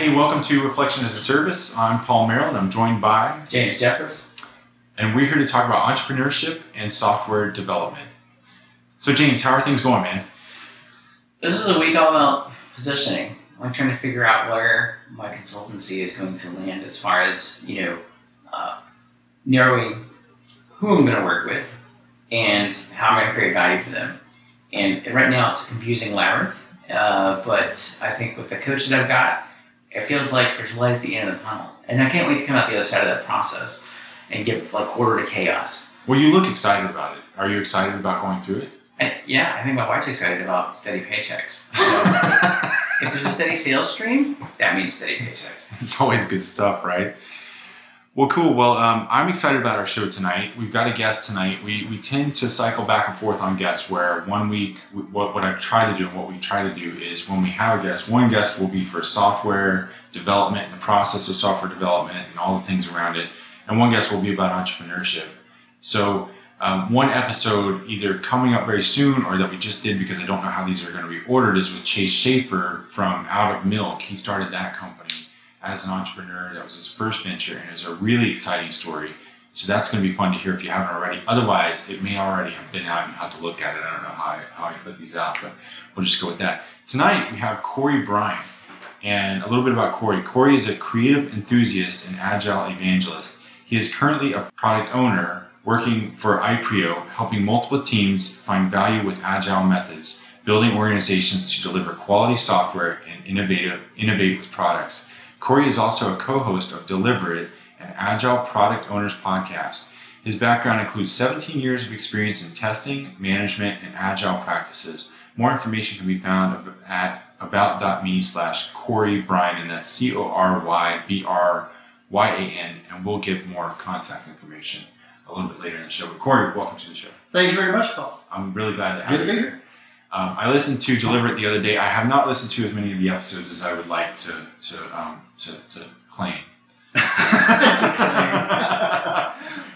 Hey, welcome to Reflection as a Service. I'm Paul Merrill, and I'm joined by James Jeffers. And we're here to talk about entrepreneurship and software development. So, James, how are things going, man? This is a week all about positioning. I'm trying to figure out where my consultancy is going to land as far as, you know, uh, narrowing who I'm going to work with and how I'm going to create value for them. And right now it's a confusing labyrinth, uh, but I think with the coach that I've got, it feels like there's light at the end of the tunnel. And I can't wait to come out the other side of that process and give like order to chaos. Well, you look excited about it. Are you excited about going through it? I, yeah, I think my wife's excited about steady paychecks. So if there's a steady sales stream, that means steady paychecks. It's always good stuff, right? Well, cool. Well, um, I'm excited about our show tonight. We've got a guest tonight. We, we tend to cycle back and forth on guests where one week, what, what I've tried to do and what we try to do is when we have a guest, one guest will be for software development the process of software development and all the things around it. And one guest will be about entrepreneurship. So, um, one episode either coming up very soon or that we just did because I don't know how these are going to be ordered is with Chase Schaefer from Out of Milk. He started that company as an entrepreneur. That was his first venture, and it was a really exciting story. So that's going to be fun to hear if you haven't already. Otherwise, it may already have been out and you have to look at it. I don't know how I, how I put these out, but we'll just go with that. Tonight, we have Cory Bryant. And a little bit about Cory. Cory is a creative enthusiast and agile evangelist. He is currently a product owner working for iPrio, helping multiple teams find value with agile methods, building organizations to deliver quality software and innovative, innovate with products. Cory is also a co-host of Deliver It, an agile product owners podcast. His background includes 17 years of experience in testing, management, and agile practices. More information can be found at about.me slash Cory Bryan, and that's C O R Y B R Y A N, and we'll give more contact information a little bit later in the show. But Cory, welcome to the show. Thank you very much, Paul. I'm really glad to have Good you to be here. Um, I listened to Deliver It the other day. I have not listened to as many of the episodes as I would like to to um, to, to claim.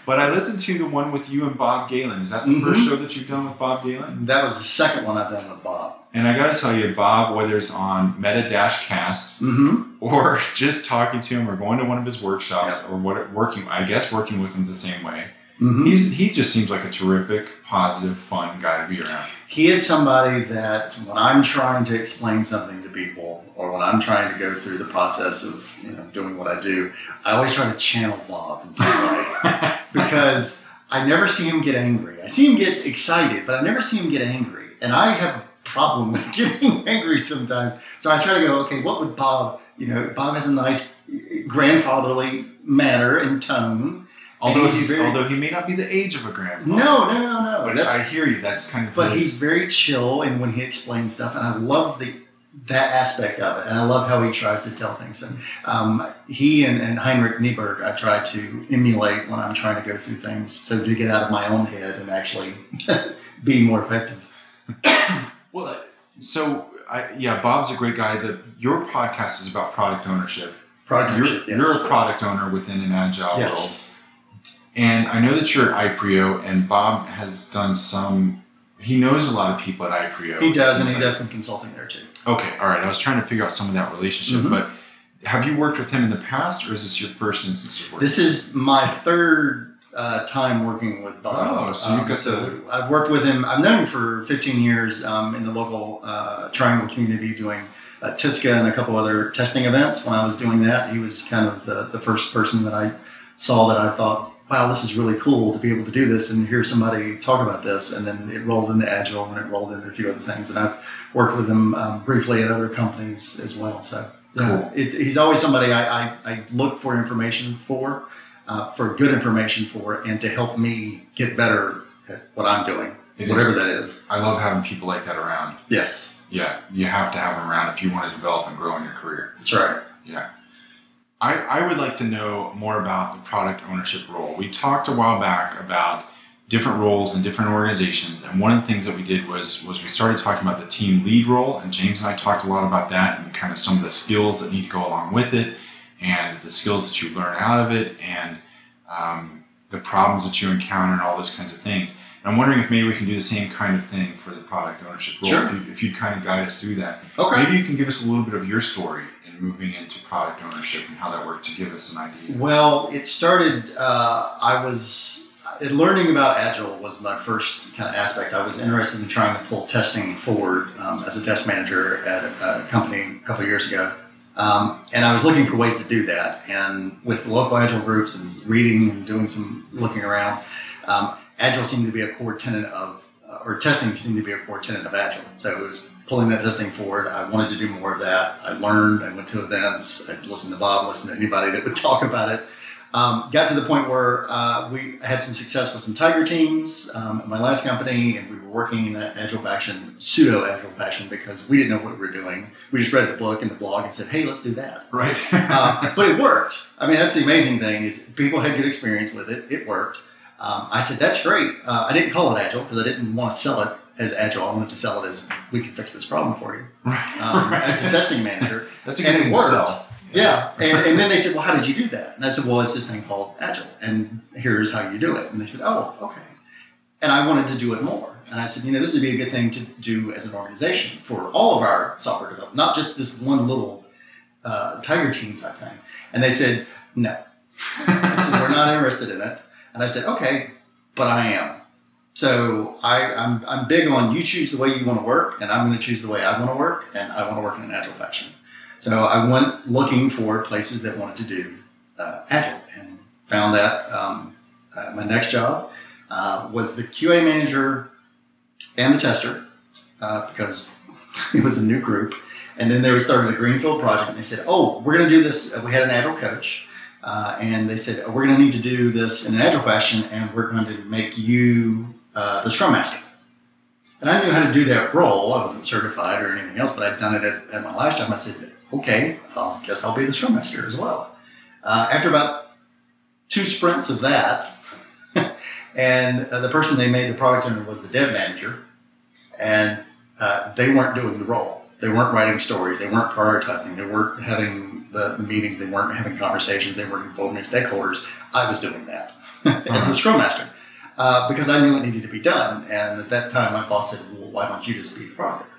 but I listened to the one with you and Bob Galen. Is that the Mhm. first show that you've done with Bob Galen? That was the second one I've done with Bob. And I got to tell you, Bob, whether it's on Meta Dash Cast Mm-hmm. or just talking to him or going to one of his workshops or what working, I guess working with him's the same way. Mm-hmm. He's he just seems like a terrific, positive, fun guy to be around. He is somebody that when I'm trying to explain something to people, or when I'm trying to go through the process of you know doing what I do, I always try to channel Bob in some way because I never see him get angry. I see him get excited, but I never see him get angry, and I have a problem with getting angry sometimes. So I try to go, okay, what would Bob? You know, Bob has a nice grandfatherly manner and tone. Although he's he's, very- although he may not be the age of a grandpa. No, no, no, no. but I hear you. That's kind of. but his- he's very chill and when he explains stuff and i love the that aspect of it and i love how he tries to tell things and um, he and, and henrik kniberg i try to emulate when i'm trying to go through things so to get out of my own head and actually be more effective Well, so I, yeah, Bob's a great guy. That your podcast is about product ownership. Product You're, ownership, yes. you're a product owner within an agile world. And I know that you're at iPrio, and Bob has done some. He knows a lot of people at iPrio. he does and he does some consulting there too Okay, all right. I was trying to figure out some of that relationship, Mhm. but have you worked with him in the past, or is this your first instance of work? This is my third uh, time working with Bob. Oh, so you've got so I've worked with him. I've known him for 15 years um, in the local uh, Triangle community doing uh, TISQA and a couple other testing events. When I was doing that, he was kind of the, the first person that I saw that I thought, wow, this is really cool to be able to do this and hear somebody talk about this. And then it rolled into Agile and it rolled into a few other things. And I've worked with him um, briefly at other companies as well. So yeah, Cool. it's, he's always somebody I, I, I look for information for uh, for good information for and to help me get better at what I'm doing, It is- whatever that is. I love having people like that around. Yes, Yeah, you have to have them around if you want to develop and grow in your career. that's right. Yeah. I, I would like to know more about the product ownership role. We talked a while back about different roles in different organizations, and one of the things that we did was was we started talking about the team lead role, and James and I talked a lot about that and kind of some of the skills that need to go along with it, and the skills that you learn out of it, and um, the problems that you encounter, and all those kinds of things. And I'm wondering if maybe we can do the same kind of thing for the product ownership role. Sure. If, you, if you'd kind of guide us through that. Okay. Maybe you can give us a little bit of your story moving into product ownership and how that worked to give us an idea? Well, it started. Uh, I was learning about Agile was my first kind of aspect. I was interested in trying to pull testing forward um, as a test manager at a, a company a couple years ago, um, and I was looking for ways to do that. And with local Agile groups and reading and doing some looking around, um, Agile seemed to be a core tenet of, uh, or testing seemed to be a core tenet of Agile. So it was pulling that testing forward. I wanted to do more of that. I learned. I went to events. I listened to Bob. Listened to anybody that would talk about it. Um, got to the point where uh, we had some success with some Tiger teams um, at my last company, and we were working in that agile fashion, pseudo agile fashion, because we didn't know what we were doing. We just read the book and the blog and said, "Hey, let's do that." Right. uh, but it worked. I mean, that's the amazing thing is people had good experience with it. It worked. Um, I said, "That's great." Uh, I didn't call it agile because I didn't want to sell it as agile. I wanted to sell it as we can fix this problem for you right. um, right. as the testing manager. That's a and good it thing to worked. sell. Yeah, and, and then they said, "Well, how did you do that?" And I said, "Well, it's this thing called Agile, and here's how you do it." And they said, "Oh, okay." And I wanted to do it more, and I said, "You know, this would be a good thing to do as an organization for all of our software development, not just this one little uh, Tiger team type thing." And they said, "No." I said, "We're not interested in it." And I said, "Okay, but I am." So I, I'm, I'm big on you choose the way you want to work, and I'm going to choose the way I want to work, and I want to work in an agile fashion. So I went looking for places that wanted to do uh, agile, and found that um, uh, my next job uh, was the QA manager and the tester uh, because it was a new group. And then they started a greenfield project, and they said, "Oh, we're going to do this." We had an agile coach, uh, and they said, "We're going to need to do this in an agile fashion, and we're going to make you uh, the Scrum Master." And I knew how to do that role. I wasn't certified or anything else, but I'd done it at, at my last job. I said, "Okay, I guess I'll be the Scrum Master as well." Uh, after about two sprints of that, and uh, the person they made the product owner was the dev manager, and uh, they weren't doing the role. They weren't writing stories. They weren't prioritizing. They weren't having the, meetings. They weren't having conversations. They weren't informing stakeholders. I was doing that as the Scrum Master uh, because I knew it needed to be done. And at that time, my boss said, "Well, why don't you just be the project?"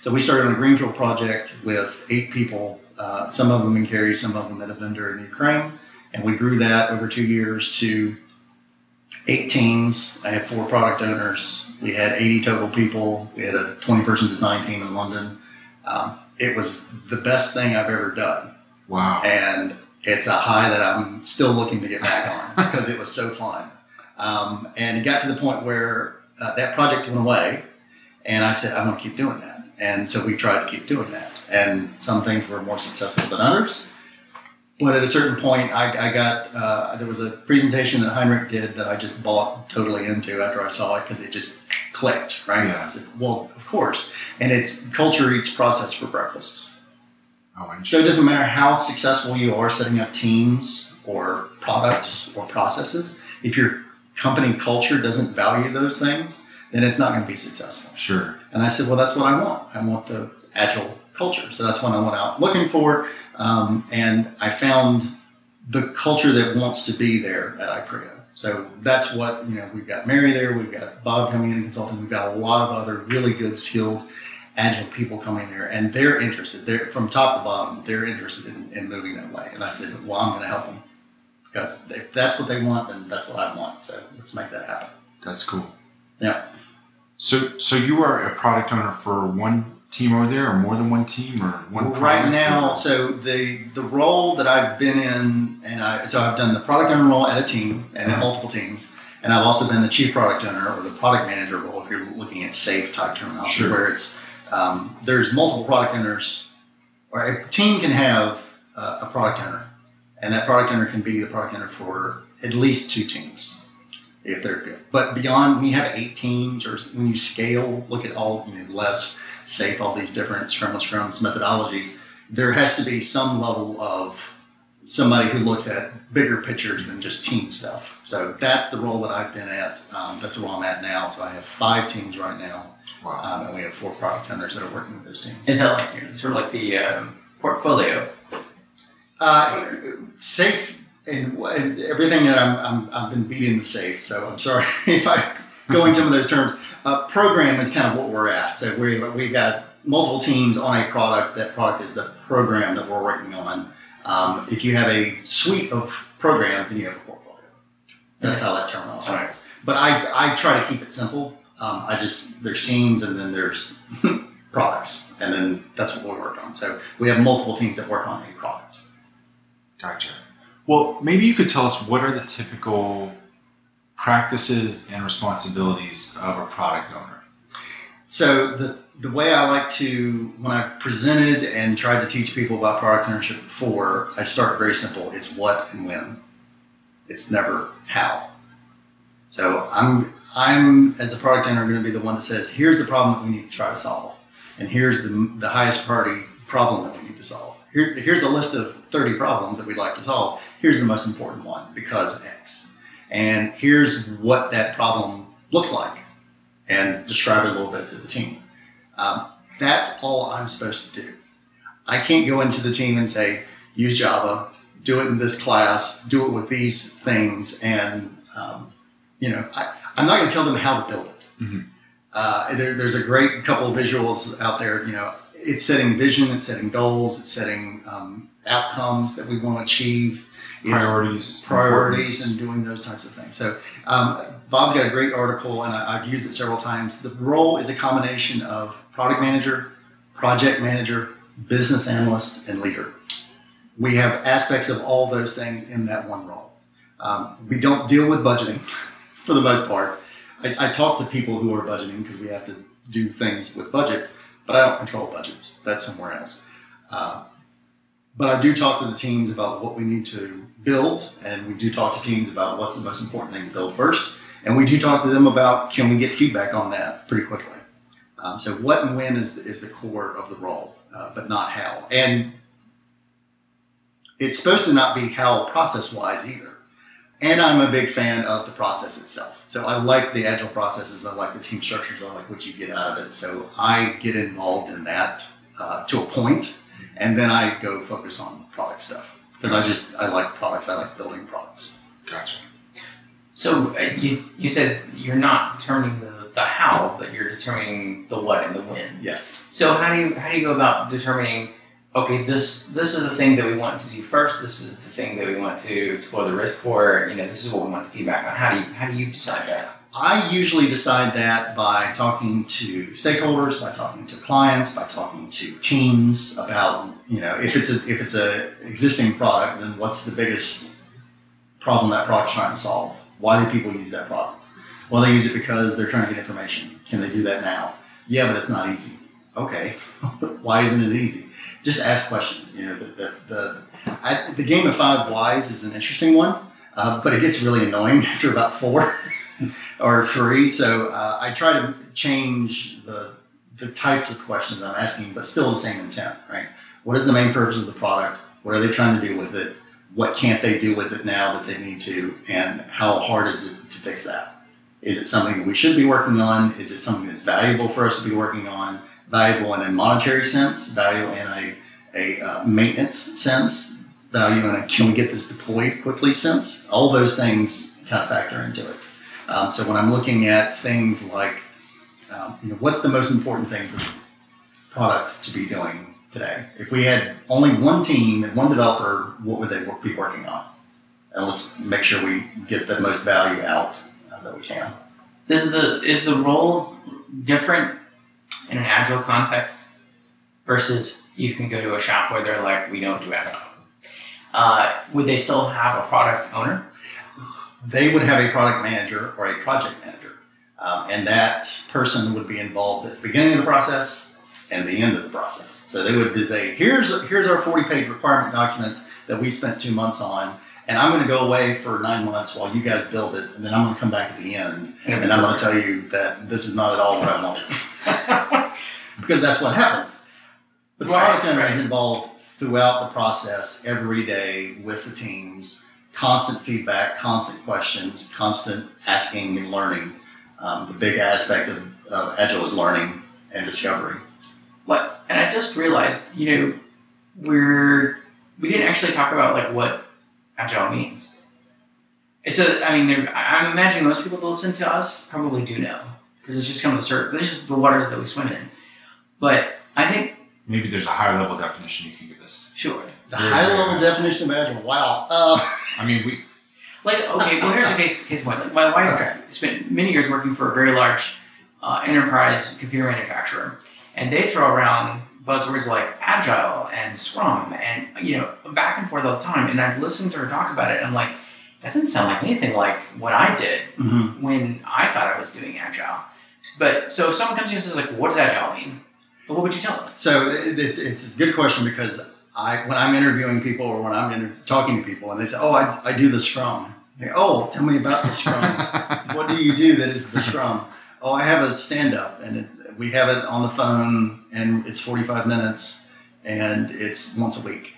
So we started on a greenfield project with eight people. Uh, some of them in Cary, some of them at a vendor in Ukraine, and we grew that over two years to eight teams. I had four product owners. We had 80 total people. We had a 20 person design team in London. Um, it was the best thing I've ever done. Wow. And it's a high that I'm still looking to get back on because it was so fun. Um, and it got to the point where uh, that project went away, and I said, I want to keep doing that. And so we tried to keep doing that. And some things were more successful than others. But at a certain point, I, I got uh, there was a presentation that Henrik did that I just bought totally into after I saw it because it just clicked, right? Yeah. I said, well, of course. And it's culture eats process for breakfast. Oh, So it doesn't matter how successful you are setting up teams or products or processes. If your company culture doesn't value those things, then it's not going to be successful. sure. And I said, well, that's what I want. I want the agile culture. So that's what I went out looking for, um, and I found the culture that wants to be there at iPrio. So that's what you know. We've got Mary there. We've got Bob coming in and consulting. We've got a lot of other really good, skilled, agile people coming there, and they're interested. They're from top to bottom. They're interested in, in moving that way. And I said, well, I'm going to help them because if that's what they want, then that's what I want. So let's make that happen. That's cool. Yeah. So, so you are a product owner for one team over there, or more than one team, or one? Well, right now, so the the role that I've been in, and I so I've done the product owner role at a team and at Mhm. multiple teams, and I've also been the chief product owner or the product manager role if you're looking at SAFe type terminology, Sure. where it's um, there's multiple product owners, or a team can have uh, a product owner, and that product owner can be the product owner for at least two teams if they're good. But beyond, when you have eight teams, or when you scale, look at all you know, LeSS SAFe, all these different scrum scrums methodologies. There has to be some level of somebody who looks at bigger pictures than just team stuff. So that's the role that I've been at. Um, that's the role I'm at now. So I have five teams right now, Wow. um, and we have four product owners that are working with those teams. Is that like your, sort of like the um, portfolio? Uh, SAFe and, and everything that I'm, I'm, I've been beating the SAFe. So I'm sorry if I go into some of those terms. Uh, program is kind of what we're at. So we, we've got multiple teams on a product, that product is the program that we're working on. Um, if you have a suite of programs, then you have a portfolio. That's how that terminology works. But I, I try to keep it simple. Um, I just there's teams and then there's products, and then that's what we work on. So we have multiple teams that work on a product. Gotcha. Well, maybe you could tell us what are the typical practices and responsibilities of a product owner. So the the way I like to when I presented and tried to teach people about product ownership before, I start very simple. It's what and when. It's never how. So I'm I'm as the product owner going to be the one that says, here's the problem that we need to try to solve, and here's the the highest priority problem that we need to solve. Here, here's a list of 30 problems that we'd like to solve. Here's the most important one because X, and here's what that problem looks like, and describe it a little bit to the team. Um, that's all I'm supposed to do. I can't go into the team and say, use Java, do it in this class, do it with these things, and um, you know, I, I'm not going to tell them how to build it. Mhm. Uh, there, there's a great couple of visuals out there. You know, it's setting vision, it's setting goals, it's setting um, outcomes that we want to achieve. It's Priorities. priorities and doing those types of things. So um, Bob's got a great article, and I, I've used it several times. The role is a combination of product manager, project manager, business analyst, and leader. We have aspects of all those things in that one role. Um, we don't deal with budgeting for the most part. I, I talk to people who are budgeting because we have to do things with budgets, but I don't control budgets. That's somewhere else. Uh, but I do talk to the teams about what we need to build, and we do talk to teams about what's the most important thing to build first, and we do talk to them about can we get feedback on that pretty quickly. Um, so what and when is the, is the core of the role, uh, but not how. And it's supposed to not be how process wise either. And I'm a big fan of the process itself. So I like the agile processes. I like the team structures. I like what you get out of it. So I get involved in that uh, to a point, and then I go focus on product stuff because I just I like products. I like building products. Gotcha. So uh, you you said you're not determining the, the how, but you're determining the what and the when. Yes. So how do you how do you go about determining? Okay, this this is the thing that we want to do first. This is the thing that we want to explore the risk for. You know, this is what we want the feedback on. How do you how do you decide that? I usually decide that by talking to stakeholders, by talking to clients, by talking to teams about you know if it's a if it's a existing product, then what's the biggest problem that product's trying to solve? Why do people use that product? Well, they use it because they're trying to get information. Can they do that now? Yeah, but it's not easy. Okay, why isn't it easy? Just ask questions. You know, the the the, I, the game of five whys is an interesting one, uh, but it gets really annoying after about four or three. So uh, I try to change the the types of questions I'm asking, but still the same intent, right? What is the main purpose of the product? What are they trying to do with it? What can't they do with it now that they need to? And how hard is it to fix that? Is it something that we should be working on? Is it something that's valuable for us to be working on? Valuable in a monetary sense, value in a, a uh, maintenance sense, value in a can we get this deployed quickly sense? All those things kind of factor into it. Um, so when I'm looking at things like, um, you know, what's the most important thing for the product to be doing today? If we had only one team and one developer, what would they be working on? And let's make sure we get the most value out uh, that we can. Is the is the role different in an agile context versus you can go to a shop where they're like, we don't do agile. Uh, would they still have a product owner? They would have a product manager or a project manager, um, and that person would be involved at the beginning of the process and the end of the process. So they would say, "Here's here's our 40 page requirement document that we spent two months on." And I'm going to go away for nine months while you guys build it, and then I'm going to come back at the end, and I'm going to tell you that this is not at all what I wanted. because that's what happens. But the Right, product owner is involved throughout the process every day with the teams, constant feedback, constant questions, constant asking and learning. Um, the big aspect of, of Agile is learning and discovery. What? And I just realized, you know, we're we didn't actually talk about like what agile means. So I mean, there, I- I'm imagining most people that listen to us probably do know because it's just kind of the sur- This is the waters that we swim in. But I think Maybe there's a higher level definition you can give us. sure. The Very, high level definition of agile. Wow. Uh, I mean, we Like okay, well here's a case case point. Like my wife Okay. spent many years working for a very large uh, enterprise computer manufacturer, and they throw around buzzwords like agile and Scrum and you know back and forth all the time. And I've listened to her talk about it, and I'm like, that doesn't sound like anything like what I did mhm. when I thought I was doing agile. But so if someone comes to you and says like, what does agile mean? Well, what would you tell them? So it's, it's a good question because I when I'm interviewing people or when I'm inter- talking to people and they say, "Oh, I, I do the Scrum." Oh, tell me about the Scrum. what do you do that is the Scrum? Oh, I have a stand up and it, we have it on the phone and it's 45 minutes and it's once a week.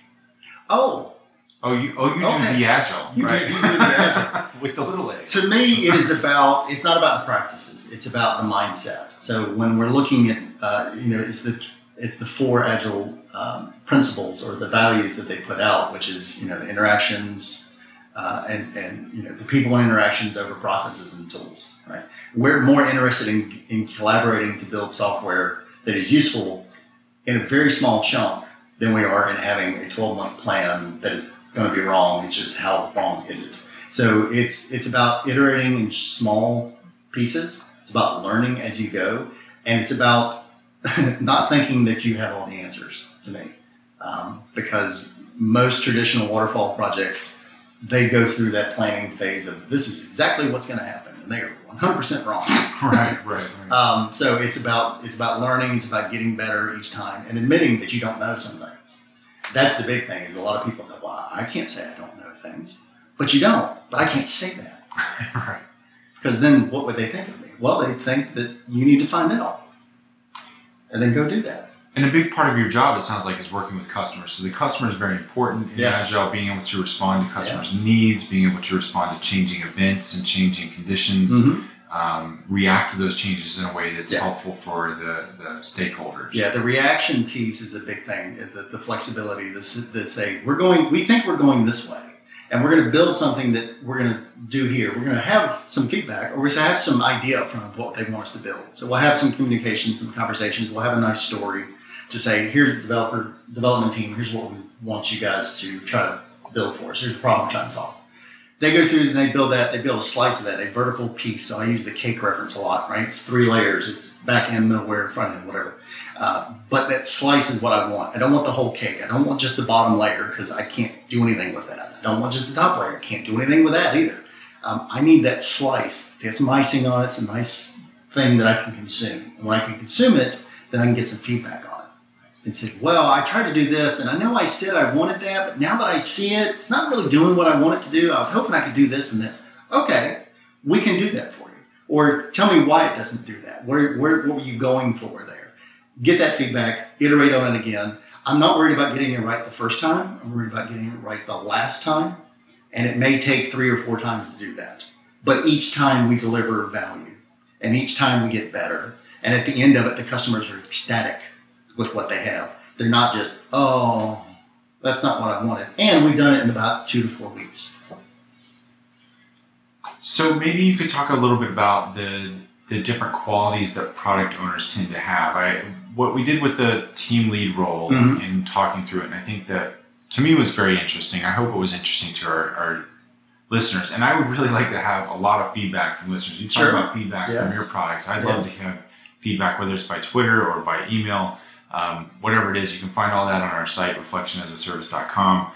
Oh, oh you oh you Okay. do the agile You do- you do the agile. with the little a. to me, it is about. It's not about the practices. It's about the mindset. So when we're looking at, uh, you know, it's the it's the four agile um, principles or the values that they put out, which is you know the interactions uh, and and you know the people and interactions over processes and tools. Right. We're more interested in in collaborating to build software that is useful in a very small chunk than we are in having a 12 month plan that is going to be wrong. It's just how wrong is it? So it's it's about iterating in small pieces. It's about learning as you go, and it's about not thinking that you have all the answers. To me, um, because most traditional waterfall projects they go through that planning phase of this is exactly what's going to happen, and they are 100% wrong. right, right, right. Um, so it's about it's about learning. It's about getting better each time and admitting that you don't know some things. That's the big thing. Is a lot of people go, "Well, I can't say I don't know things," but you don't. But I can't say that right. because then what would they think of me? Well, they'd think that you need to find out and then go do that. And a big part of your job, it sounds like, is working with customers. So the customer is very important in Yes. Agile, being able to respond to customers' Yes. needs, being able to respond to changing events and changing conditions, um, react to those changes in a way that's Yeah. helpful for the, the stakeholders. Yeah, the reaction piece is a big thing. The, the flexibility, the, the say we're going, we think we're going this way, and we're going to build something that we're going to do here. We're going to have some feedback, or to have some idea up front of what they want us to build. So we'll have some communication, some conversations. We'll have a nice story to say, here's developer development team. Here's what we want you guys to try to build for us. Here's the problem we're trying to solve. They go through and they build that. They build a slice of that, a vertical piece. So I use the cake reference a lot, right? It's three layers. It's back end, middleware, front end, whatever. Uh, but that slice is what I want. I don't want the whole cake. I don't want just the bottom layer because I can't do anything with that. I don't want just the top layer. I can't do anything with that either. Um, I need that slice. Get some icing on it. It's a nice thing that I can consume. And when I can consume it, then I can get some feedback. And said, well, I tried to do this, and I know I said I wanted that, but now that I see it, it's not really doing what I want it to do. I was hoping I could do this and this. Okay, we can do that for you. Or tell me why it doesn't do that. Where, where, what were you going for there? Get that feedback, iterate on it again. I'm not worried about getting it right the first time. I'm worried about getting it right the last time. And it may take three or four times to do that. But each time we deliver value, and each time we get better. And at the end of it, the customers are ecstatic with what they have. They're not just, oh, that's not what I wanted. And we've done it in about two to four weeks. So maybe you could talk a little bit about the the different qualities that product owners tend to have. I what we did with the team lead role Mhm. and talking through it, and I think that to me was very interesting. I hope it was interesting to our, our listeners, and I would really like to have a lot of feedback from listeners. You talk Sure. about feedback from your products. I'd love to have feedback, whether it's by Twitter or by email, um, whatever it is. You can find all that on our site, reflectionasaservice.com.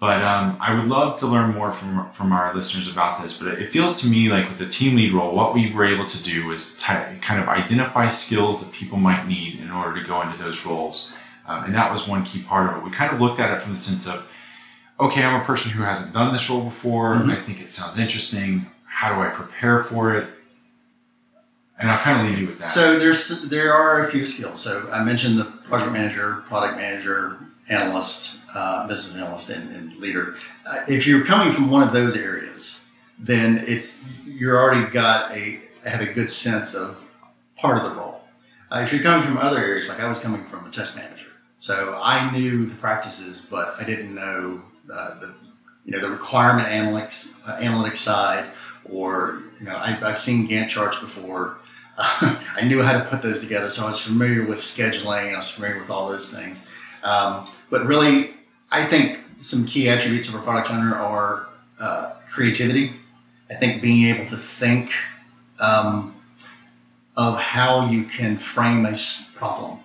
But um, I would love to learn more from from our listeners about this. But it feels to me like with the team lead role, what we were able to do was kind of identify skills that people might need in order to go into those roles, um, and that was one key part of it. We kind of looked at it from the sense of, okay, I'm a person who hasn't done this role before. Mhm. I think it sounds interesting. How do I prepare for it? And I'll kind of leave you with that. So there's there are a few skills. So I mentioned the project manager, product manager, analyst, uh, business analyst, and, and leader. Uh, if you're coming from one of those areas, then it's you're already got a have a good sense of part of the role. Uh, if you're coming from other areas, like I was coming from a test manager, so I knew the practices, but I didn't know uh, the you know the requirement analytics uh, analytics side, or you know I, I've seen Gantt charts before. I knew how to put those together, so I was familiar with scheduling. I was familiar with all those things. Um, but really, I think some key attributes of a product owner are uh, creativity. I think being able to think um, of how you can frame a problem,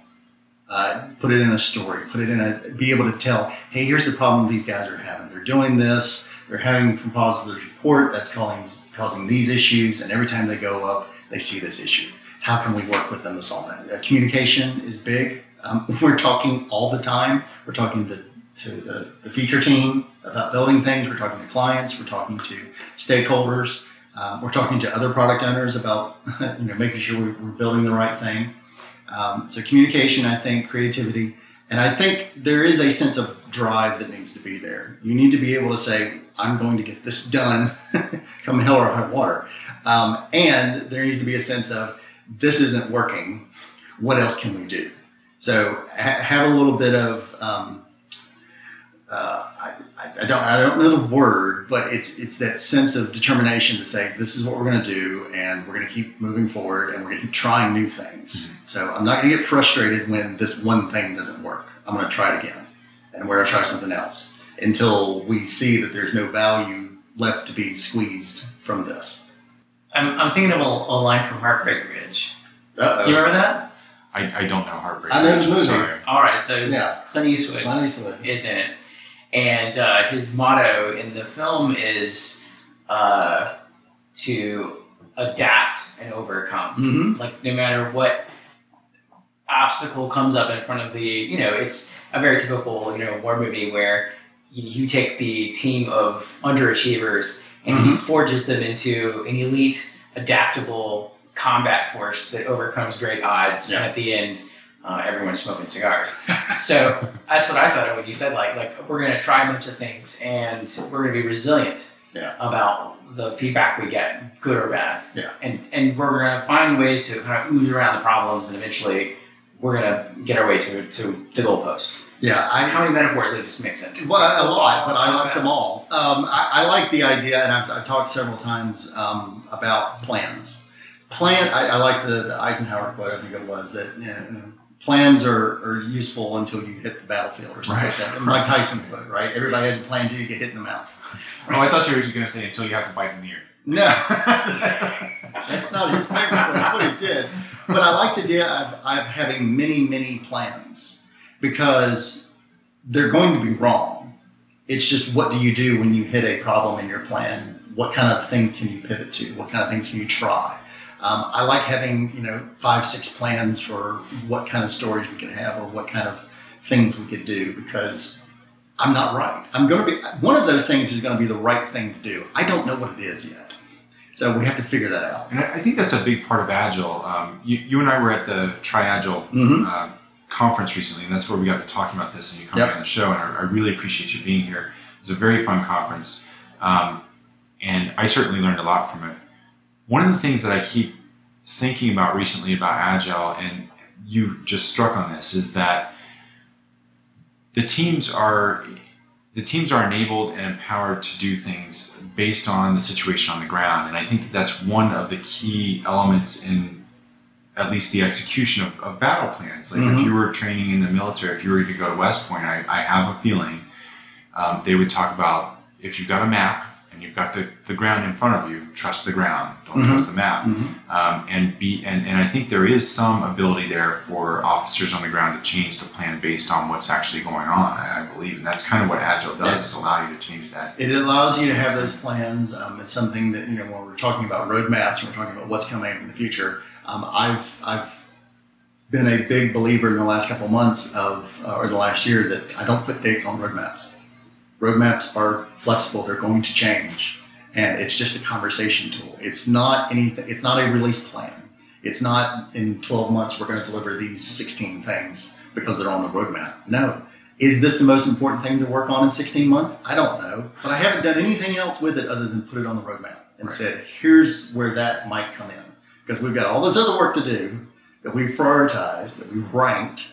uh, put it in a story, put it in a, be able to tell, hey, here's the problem these guys are having. They're doing this. They're having composite report that's causing causing these issues, and every time they go up, they see this issue. How can we work with them to solve that? Uh, communication is big. Um, we're talking all the time. We're talking to, to the, the feature team about building things. We're talking to clients. We're talking to stakeholders. Um, we're talking to other product owners about you know making sure we're, building the right thing. Um, so communication, I think, creativity, and I think there is a sense of drive that needs to be there. You need to be able to say, "I'm going to get this done, come hell or high water," um, and there needs to be a sense of, "This isn't working. What else can we do?" So ha- have a little bit of um, uh, I, I don't I don't know the word, but it's it's that sense of determination to say this is what we're going to do, and we're going to keep moving forward, and we're going to keep trying new things. So I'm not going to get frustrated when this one thing doesn't work. I'm going to try it again, and we're going to try something else until we see that there's no value left to be squeezed from this. I'm, I'm thinking of a, a line from Heartbreak Ridge. Uh Do you remember that? I, I don't know Heartbreak. I know Ridge, the movie. sorry. All right, so Yeah, Clint Eastwood Clint Eastwood. is in it, and uh, his motto in the film is uh, to adapt and overcome. hmm Like no matter what obstacle comes up in front of the, you know, it's a very typical, you know, war movie where you, you take the team of underachievers and he forges them into an elite, adaptable combat force that overcomes great odds. Yeah. And at the end, uh, everyone's smoking cigars. so that's what I thought of when you said like like we're gonna try a bunch of things and we're gonna be resilient Yeah. about the feedback we get, good or bad. Yeah. And and we're gonna find ways to kind of ooze around the problems and eventually we're gonna get our way to to the goalpost. Yeah, I, How many metaphors I just mix in? Well, a lot, but I like them all. Um, I, I like the idea, and I've, I've talked several times um, about plans. Plan. I, I like the, the Eisenhower quote. I think it was that you know, plans are, are useful until you hit the battlefield or something like Right. that. The Mike Tyson quote, right? Everybody has a plan until you get hit in the mouth. Oh, I thought you were going to say until you have to bite in the ear. No, that's not his favorite. That's what he did. But I like the idea of, of having many, many plans because they're going to be wrong. It's just what do you do when you hit a problem in your plan? What kind of thing can you pivot to? What kind of things can you try? Um, I like having you know five, six plans for what kind of stories we could have or what kind of things we could do because I'm not right. I'm going to be one of those things is going to be the right thing to do. I don't know what it is yet, so we have to figure that out. And I think that's a big part of Agile. Um, you, you and I were at the TriAgile hmm uh, conference recently, and that's where we got to talking about this, and you coming Yep. on the show, and I, I really appreciate you being here. It was a very fun conference, um, and I certainly learned a lot from it. One of the things that I keep thinking about recently about Agile, and you just struck on this, is that the teams are the teams are enabled and empowered to do things based on the situation on the ground, and I think that that's one of the key elements in at least the execution of, of battle plans. Like if Mhm. you were training in the military, if you were to go to West Point, I, I have a feeling um, they would talk about if you've got a map and you've got the, the ground in front of you, trust the ground, don't Mhm. trust the map. hmm Um, and be and, and I think there is some ability there for officers on the ground to change the plan based on what's actually going on. I, I believe, and that's kind of what Agile does is allow you to change that. It allows you to have those plans. Um, it's something that you know when we're talking about roadmaps, when we're talking about what's coming in the future. Um, I've I've been a big believer in the last couple months of uh, or the last year that I don't put dates on roadmaps. Roadmaps are flexible; they're going to change, and it's just a conversation tool. It's not anything. It's not a release plan. It's not in 12 months we're going to deliver these 16 things because they're on the roadmap. No, is this the most important thing to work on in 16 months? I don't know. But I haven't done anything else with it other than put it on the roadmap and Right. said, here's where that might come in. Because we've got all this other work to do that we've prioritized, that we've ranked,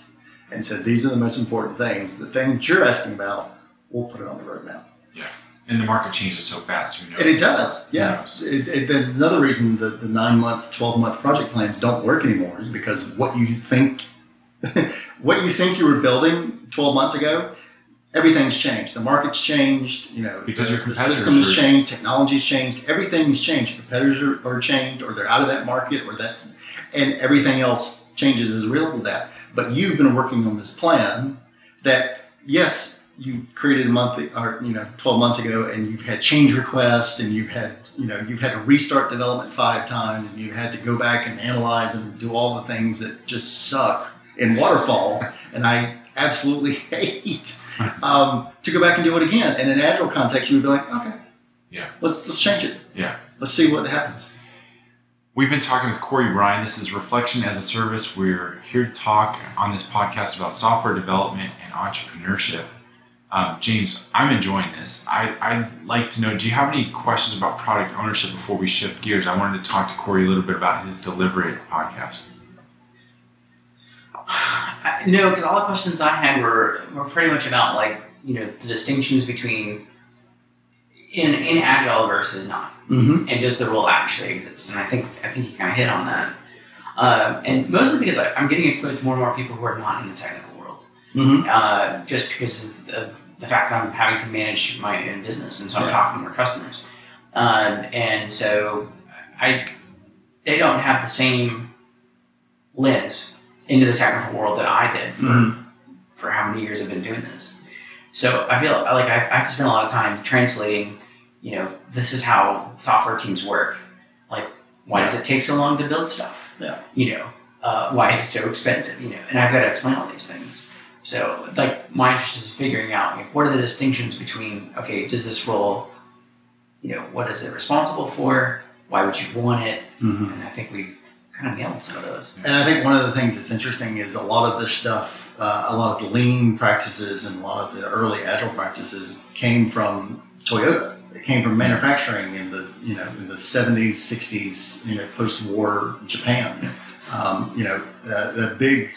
and said, these are the most important things. The things you're asking about, we'll put it on the roadmap. Yeah. And the market changes so fast. Who knows? And it does, yeah. It, it, another reason that the nine month, twelve month project plans don't work anymore is because what you think, what you think you were building twelve months ago, everything's changed. The market's changed. You know, Because the, your the system has changed, technology's changed, everything's changed. Your competitors are, are changed, or they're out of that market, or that's, and everything else changes as a result of that. But you've been working on this plan that yes, you created a month or you know twelve months ago, and you've had change requests, and you've had you know you've had to restart development five times, and you've had to go back and analyze and do all the things that just suck in waterfall, and I absolutely hate um, to go back and do it again. And in an agile context, you would be like, okay, Yeah. let's let's change it. Yeah. let's see what happens. We've been talking with Cory Bryan. This is Reflection as a Service. We're here to talk on this podcast about software development and entrepreneurship. Um, James, I'm enjoying this. I, I'd like to know do you have any questions about product ownership before we shift gears? I wanted to talk to Cory a little bit about his Deliver It podcast. I- No, because all the questions I had were were pretty much about like you know the distinctions between in in agile versus not, Mm-hmm. and does the role actually exist? And I think I think you kind of hit on that, um, and mostly because I, I'm getting exposed to more and more people who are not in the technical world, Mm-hmm. uh, just because of, of the fact that I'm having to manage my own business, and so I'm Yeah. talking to more customers, um, and so I they don't have the same lens into the technical world that I did for Mhm. for how many years I've been doing this. So I feel like I, I have to spend a lot of time translating. You know, this is how software teams work. Like, why does it take so long to build stuff? Yeah. You know, uh, why is it so expensive? You know, and I've got to explain all these things. So, like, my interest is figuring out like, what are the distinctions between okay, does this role, you know, what is it responsible for? Why would you want it? Mm-hmm. And I think we've kind of nailed some of those. And I think one of the things that's interesting is a lot of this stuff, uh, a lot of the lean practices and a lot of the early agile practices came from Toyota. It came from manufacturing in the you know in the seventies, sixties, you know, post-war Japan. Um, you know, uh, the big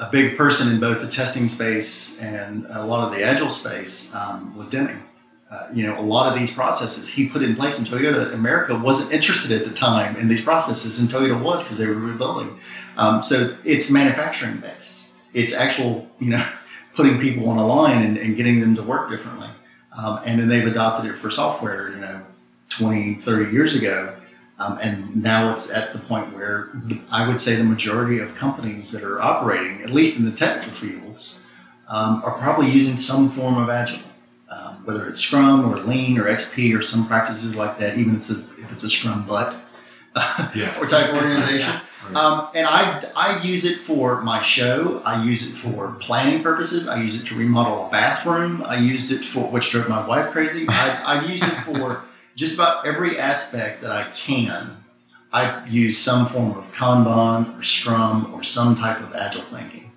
a big person in both the testing space and a lot of the agile space um, was Deming. Uh, you know, a lot of these processes he put in place in Toyota. America wasn't interested at the time in these processes, and Toyota was because they were rebuilding. Um, so it's manufacturing based. It's actual, you know, putting people on a line and, and getting them to work differently. Um, and then they've adopted it for software, you know, 20, 30 years ago. Um, and now it's at the point where I would say the majority of companies that are operating, at least in the technical fields, um, are probably using some form of agile, um, whether it's Scrum or Lean or XP or some practices like that, even if it's a, if it's a Scrum butt Yeah. or type organization. Right. Um, and I, I use it for my show. I use it for planning purposes. I use it to remodel a bathroom. I used it for, which drove my wife crazy. I, I've used it for just about every aspect that I can. I use some form of Kanban or Scrum or some type of agile thinking.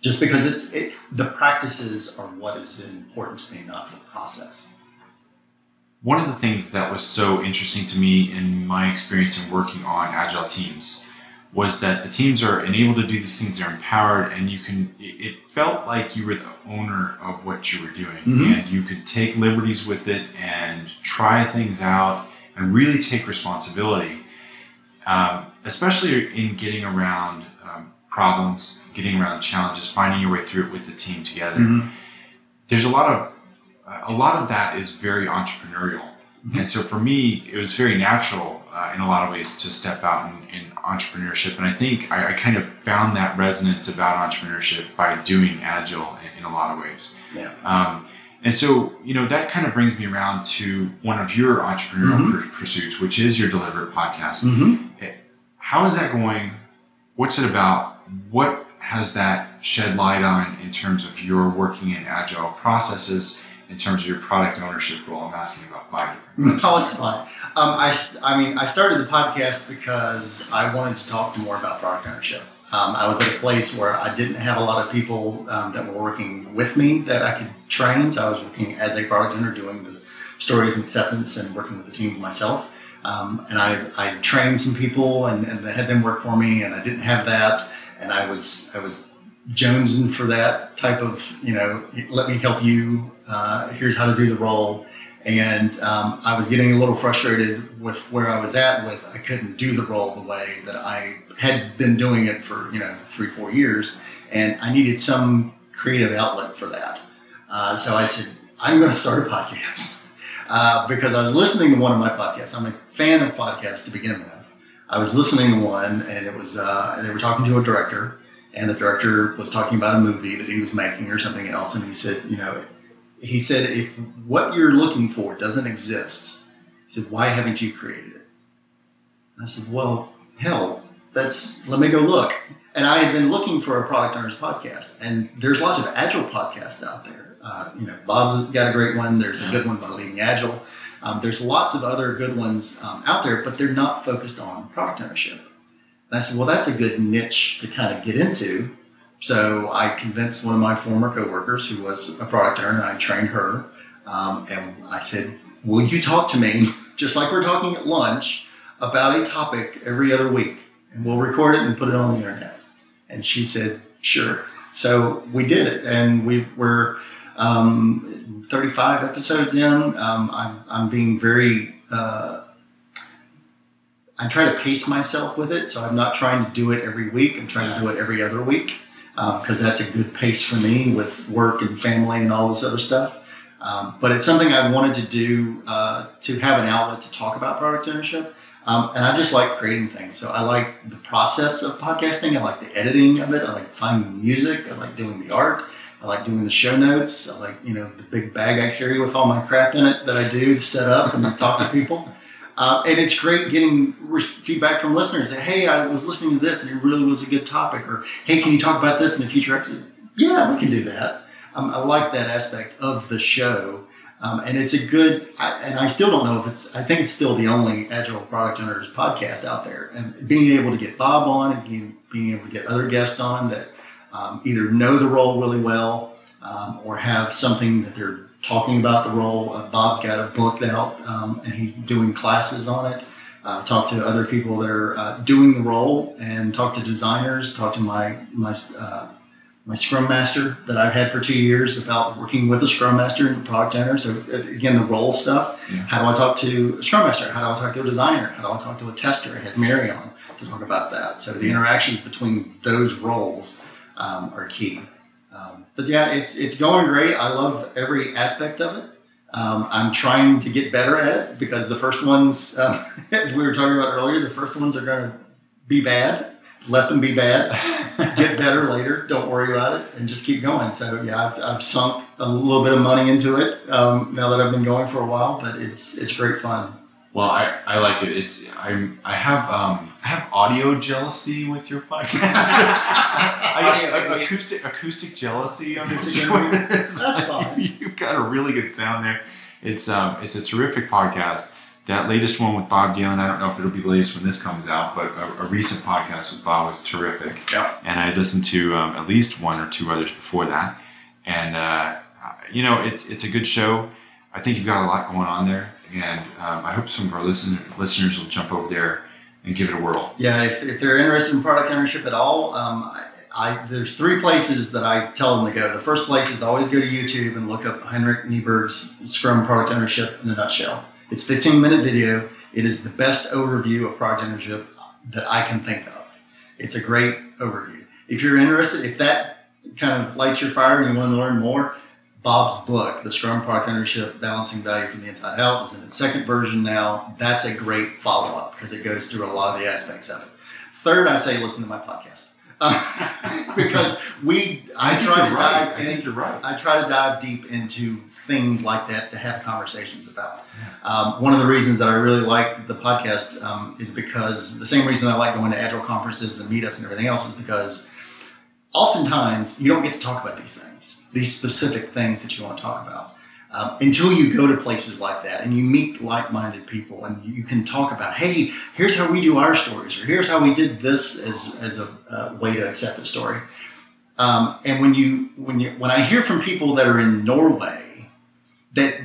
Just because it's it, the practices are what is important to me, not the process. One of the things that was so interesting to me in my experience in working on agile teams was that the teams are enabled to do these things, they're empowered, and you can, it felt like you were the owner of what you were doing. Mhm. And you could take liberties with it and try things out and really take responsibility, um, especially in getting around um, problems, getting around challenges, finding your way through it with the team together there's a lot of a lot of that is very entrepreneurial Mhm. and so for me it was very natural uh, in a lot of ways to step out in, in entrepreneurship and i think I, I kind of found that resonance about entrepreneurship by doing agile in, in a lot of ways Yeah. um, and so you know that kind of brings me around to one of your entrepreneurial Mhm. pur- pursuits which is your deliver podcast Mm-hmm. how is that going? What's it about? What has that shed light on in terms of your working in agile processes, in terms of your product ownership role? I'm asking about five different No, it's fine. Um, I, I mean, I started the podcast because I wanted to talk more about product ownership. Um, I was at a place where I didn't have a lot of people um, that were working with me that I could train. So I was working as a product owner, doing the stories and acceptance and working with the teams myself. Um, and I, I trained some people and, and had them work for me, and I didn't have that. And I was I was jonesing for that type of you know, let me help you. Uh, here's how to do the role And um, I was getting a little frustrated with where I was at with I couldn't do the role the way that I had been doing it for, you know, three, four years. And I needed some creative outlet for that. Uh, so I said, I'm going to start a podcast uh, because I was listening to one of my podcasts. I'm a fan of podcasts to begin with. I was listening to one, and it was uh, they were talking to a director, and the director was talking about a movie that he was making or something else, and he said, you know, he said if what you're looking for doesn't exist, he said, why haven't you created it? And I said, well, hell, that's let me go look. And I had been looking for a product owners podcast, and there's lots of agile podcasts out there. Uh, you know, Bob's got a great one. There's a good one by Leading Agile. Um, there's lots of other good ones um, out there, but they're not focused on product ownership. And I said, well, that's a good niche to kind of get into. So I convinced one of my former coworkers who was a product owner, and I trained her. Um, and I said, will you talk to me, just like we're talking at lunch, about a topic every other week? And we'll record it and put it on the internet. And she said, sure. So we did it, and we were um, 35 episodes in. Um, I'm, I'm being very, uh, I try to pace myself with it. So I'm not trying to do it every week. I'm trying to do it every other week because um, that's a good pace for me with work and family and all this other stuff. Um, but it's something I wanted to do uh, to have an outlet to talk about product ownership. Um, and I just like creating things. So I like the process of podcasting. I like the editing of it. I like finding music. I like doing the art. I like doing the show notes. I like, you know, the big bag I carry with all my crap in it that I do to set up and talk to people. Uh, and it's great getting feedback from listeners that, hey, I was listening to this and it really was a good topic. Or, hey, can you talk about this in a future episode? Yeah, we can do that. Um, I like that aspect of the show. Um, and it's a good, I, and I still don't know if it's, I think it's still the only Agile Product Owners podcast out there. And being able to get Bob on and being, being able to get other guests on that um, either know the role really well um, or have something that they're talking about the role. Uh, Bob's got a book out um, and he's doing classes on it. Uh, talk to other people that are uh, doing the role and talk to designers, talk to my, my, uh, my Scrum Master that I've had for two years about working with a Scrum Master and product owner. So, uh, again, the role stuff. Yeah. How do I talk to a Scrum Master? How do I talk to a designer? How do I talk to a tester? I had Mary on to talk about that. So, the interactions between those roles um, are key. Um, but yeah, it's it's going great. I love every aspect of it. Um, I'm trying to get better at it because the first ones, um, as we were talking about earlier, the first ones are going to be bad. Let them be bad. get better later. Don't worry about it, and just keep going. So yeah, I've, I've sunk a little bit of money into it um, now that I've been going for a while, but it's it's great fun. Well, I, I like it. It's I'm I have um I have audio jealousy with your podcast. I, I, acoustic acoustic jealousy on this. That's fine. You've got a really good sound there. It's um it's a terrific podcast. That latest one with Bob Galen, I don't know if it'll be the latest when this comes out, but a, a recent podcast with Bob was terrific. Yeah. And I listened to um, at least one or two others before that, and uh, you know it's it's a good show. I think you've got a lot going on there and um, I hope some of our listen, listeners will jump over there and give it a whirl. Yeah, if, if they're interested in product ownership at all, um, I, I, there's three places that I tell them to go. The first place is always go to YouTube and look up Henrik Kniberg's Scrum Product Ownership in a nutshell. It's 15 minute video. It is the best overview of product ownership that I can think of. It's a great overview. If you're interested, if that kind of lights your fire and you want to learn more, Bob's book, The Scrum Product Ownership Balancing Value from the Inside Out, is in its second version now. That's a great follow up because it goes through a lot of the aspects of it. Third, I say listen to my podcast. Uh, because we, I, I try to right. dive. I think you're right. I try to dive deep into things like that to have conversations about. Yeah. Um, one of the reasons that I really like the podcast um, is because the same reason I like going to agile conferences and meetups and everything else is because oftentimes you don't get to talk about these things, these specific things that you want to talk about. Um, until you go to places like that and you meet like-minded people and you can talk about hey here's how we do our stories or here's how we did this as, as a uh, way to accept a story. Um, and when you when you when i hear from people that are in norway that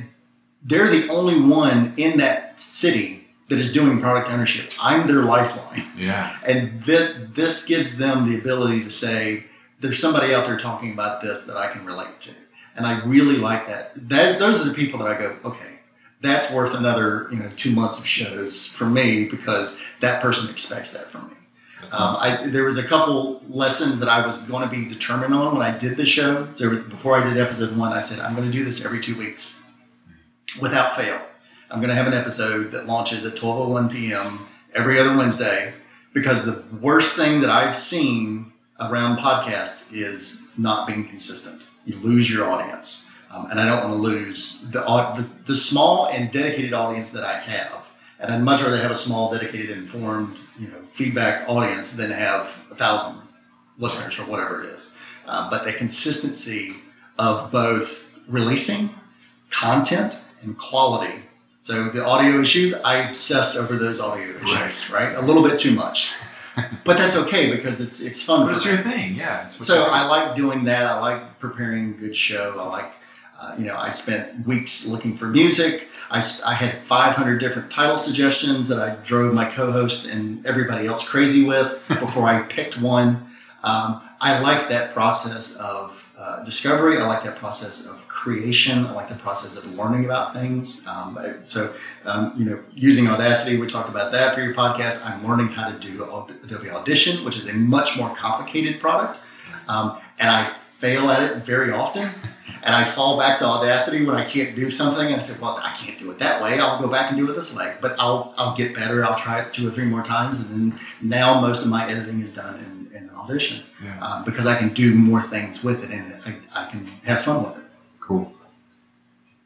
they're the only one in that city that is doing product ownership i'm their lifeline. Yeah. And that this gives them the ability to say there's somebody out there talking about this that I can relate to. And I really like that. That those are the people that I go, okay, that's worth another you know two months of shows for me because that person expects that from me. Um. I, there was a couple lessons that I was going to be determined on when I did the show. So before I did episode one, I said I'm going to do this every two weeks, without fail. I'm going to have an episode that launches at 12:01 p.m. every other Wednesday, because the worst thing that I've seen around podcast is not being consistent. You lose your audience, um, and I don't want to lose the, the the small and dedicated audience that I have. And I'd much rather have a small, dedicated, informed, you know, feedback audience than have a thousand listeners or whatever it is. Uh, but the consistency of both releasing content and quality. So the audio issues, I obsess over those audio issues, right? A little bit too much, but that's okay because it's it's fun. But it's your thing, yeah. It's So. I like doing that. I like preparing a good show. I like, uh, you know, I spent weeks looking for music. I, I had 500 different title suggestions that I drove my co-host and everybody else crazy with before I picked one. Um, I like that process of uh, discovery. I like that process of creation. I like the process of learning about things. Um, so, um, you know, using Audacity, we talked about that for your podcast. I'm learning how to do Adobe Audition, which is a much more complicated product. Um, and I fail at it very often. And I fall back to Audacity when I can't do something. And I say, well, I can't do it that way. I'll go back and do it this way. But I'll, I'll get better. I'll try it two or three more times. And then now most of my editing is done in, in Audition Yeah. uh, because I can do more things with it and I, I can have fun with it. Cool.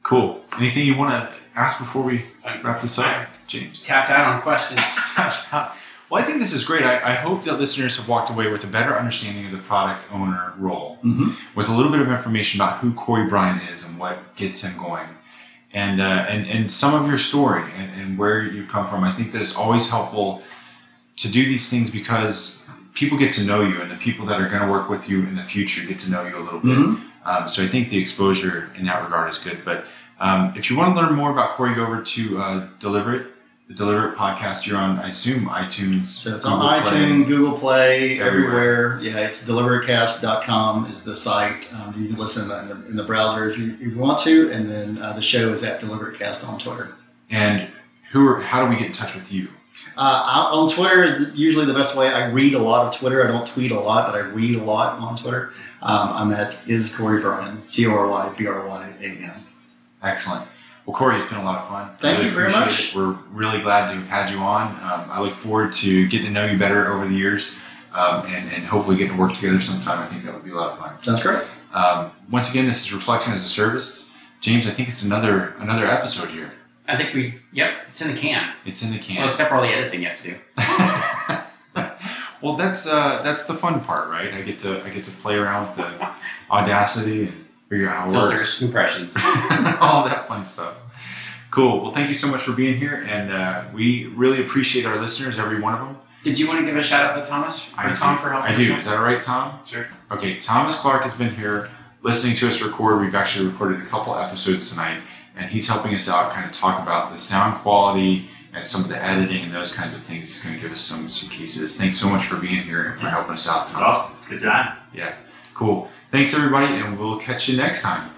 Cool. Anything you want to ask before we wrap this up, James? Tapped out on questions. well, I think this is great. I, I hope that listeners have walked away with a better understanding of the product owner role, Mm-hmm. with a little bit of information about who Cory Bryan is and what gets him going, and uh, and and some of your story and, and where you come from. I think that it's always helpful to do these things because people get to know you, and the people that are going to work with you in the future get to know you a little bit. Mm-hmm. Um, so I think the exposure in that regard is good. But um, if you want to learn more about Cory, go over to uh, Deliver It, the Deliver It podcast. You're on, I assume, iTunes. So it's Google on Play. iTunes, Google Play, Everywhere. everywhere. Yeah, it's delivercast.com is the site. Um, you can listen in the, in the browser if you, if you want to. And then uh, the show is at Delivercast on Twitter. And who are, how do we get in touch with you? Uh, on Twitter is usually the best way. I read a lot of Twitter. I don't tweet a lot, but I read a lot on Twitter. Um, I'm at is Cory Bryan, C O R Y B R Y A N. Excellent. Well, Cory, it's been a lot of fun. Thank Really you very much. it. We're really glad to have had you on. Um, I look forward to getting to know you better over the years um, and, and hopefully getting to work together sometime. I think that would be a lot of fun. Sounds great. Um, once again, this is Reflection as a Service. James, I think it's another another episode here. I think we, yep, it's in the can. It's in the Well, can. except for all the editing you have to do. well, that's uh, that's the fun part, right? I get to I get to play around with the Audacity and figure out how. Filters, impressions. all that fun stuff. Cool. Well, thank you so much for being here, and uh, we really appreciate our listeners, every one of them. Did you want to give a shout out to Thomas or I Tom do. for helping I do. out? Is that all right, Tom? Sure. Okay. Thomas Clark has been here listening to us record. We've actually recorded a couple episodes tonight, and he's helping us out, kind of talk about the sound quality and some of the editing and those kinds of things. is going to give us some some cases. Thanks so much for being here and for helping us out. It's awesome. Good time. Yeah. Cool. Thanks everybody, and we'll catch you next time.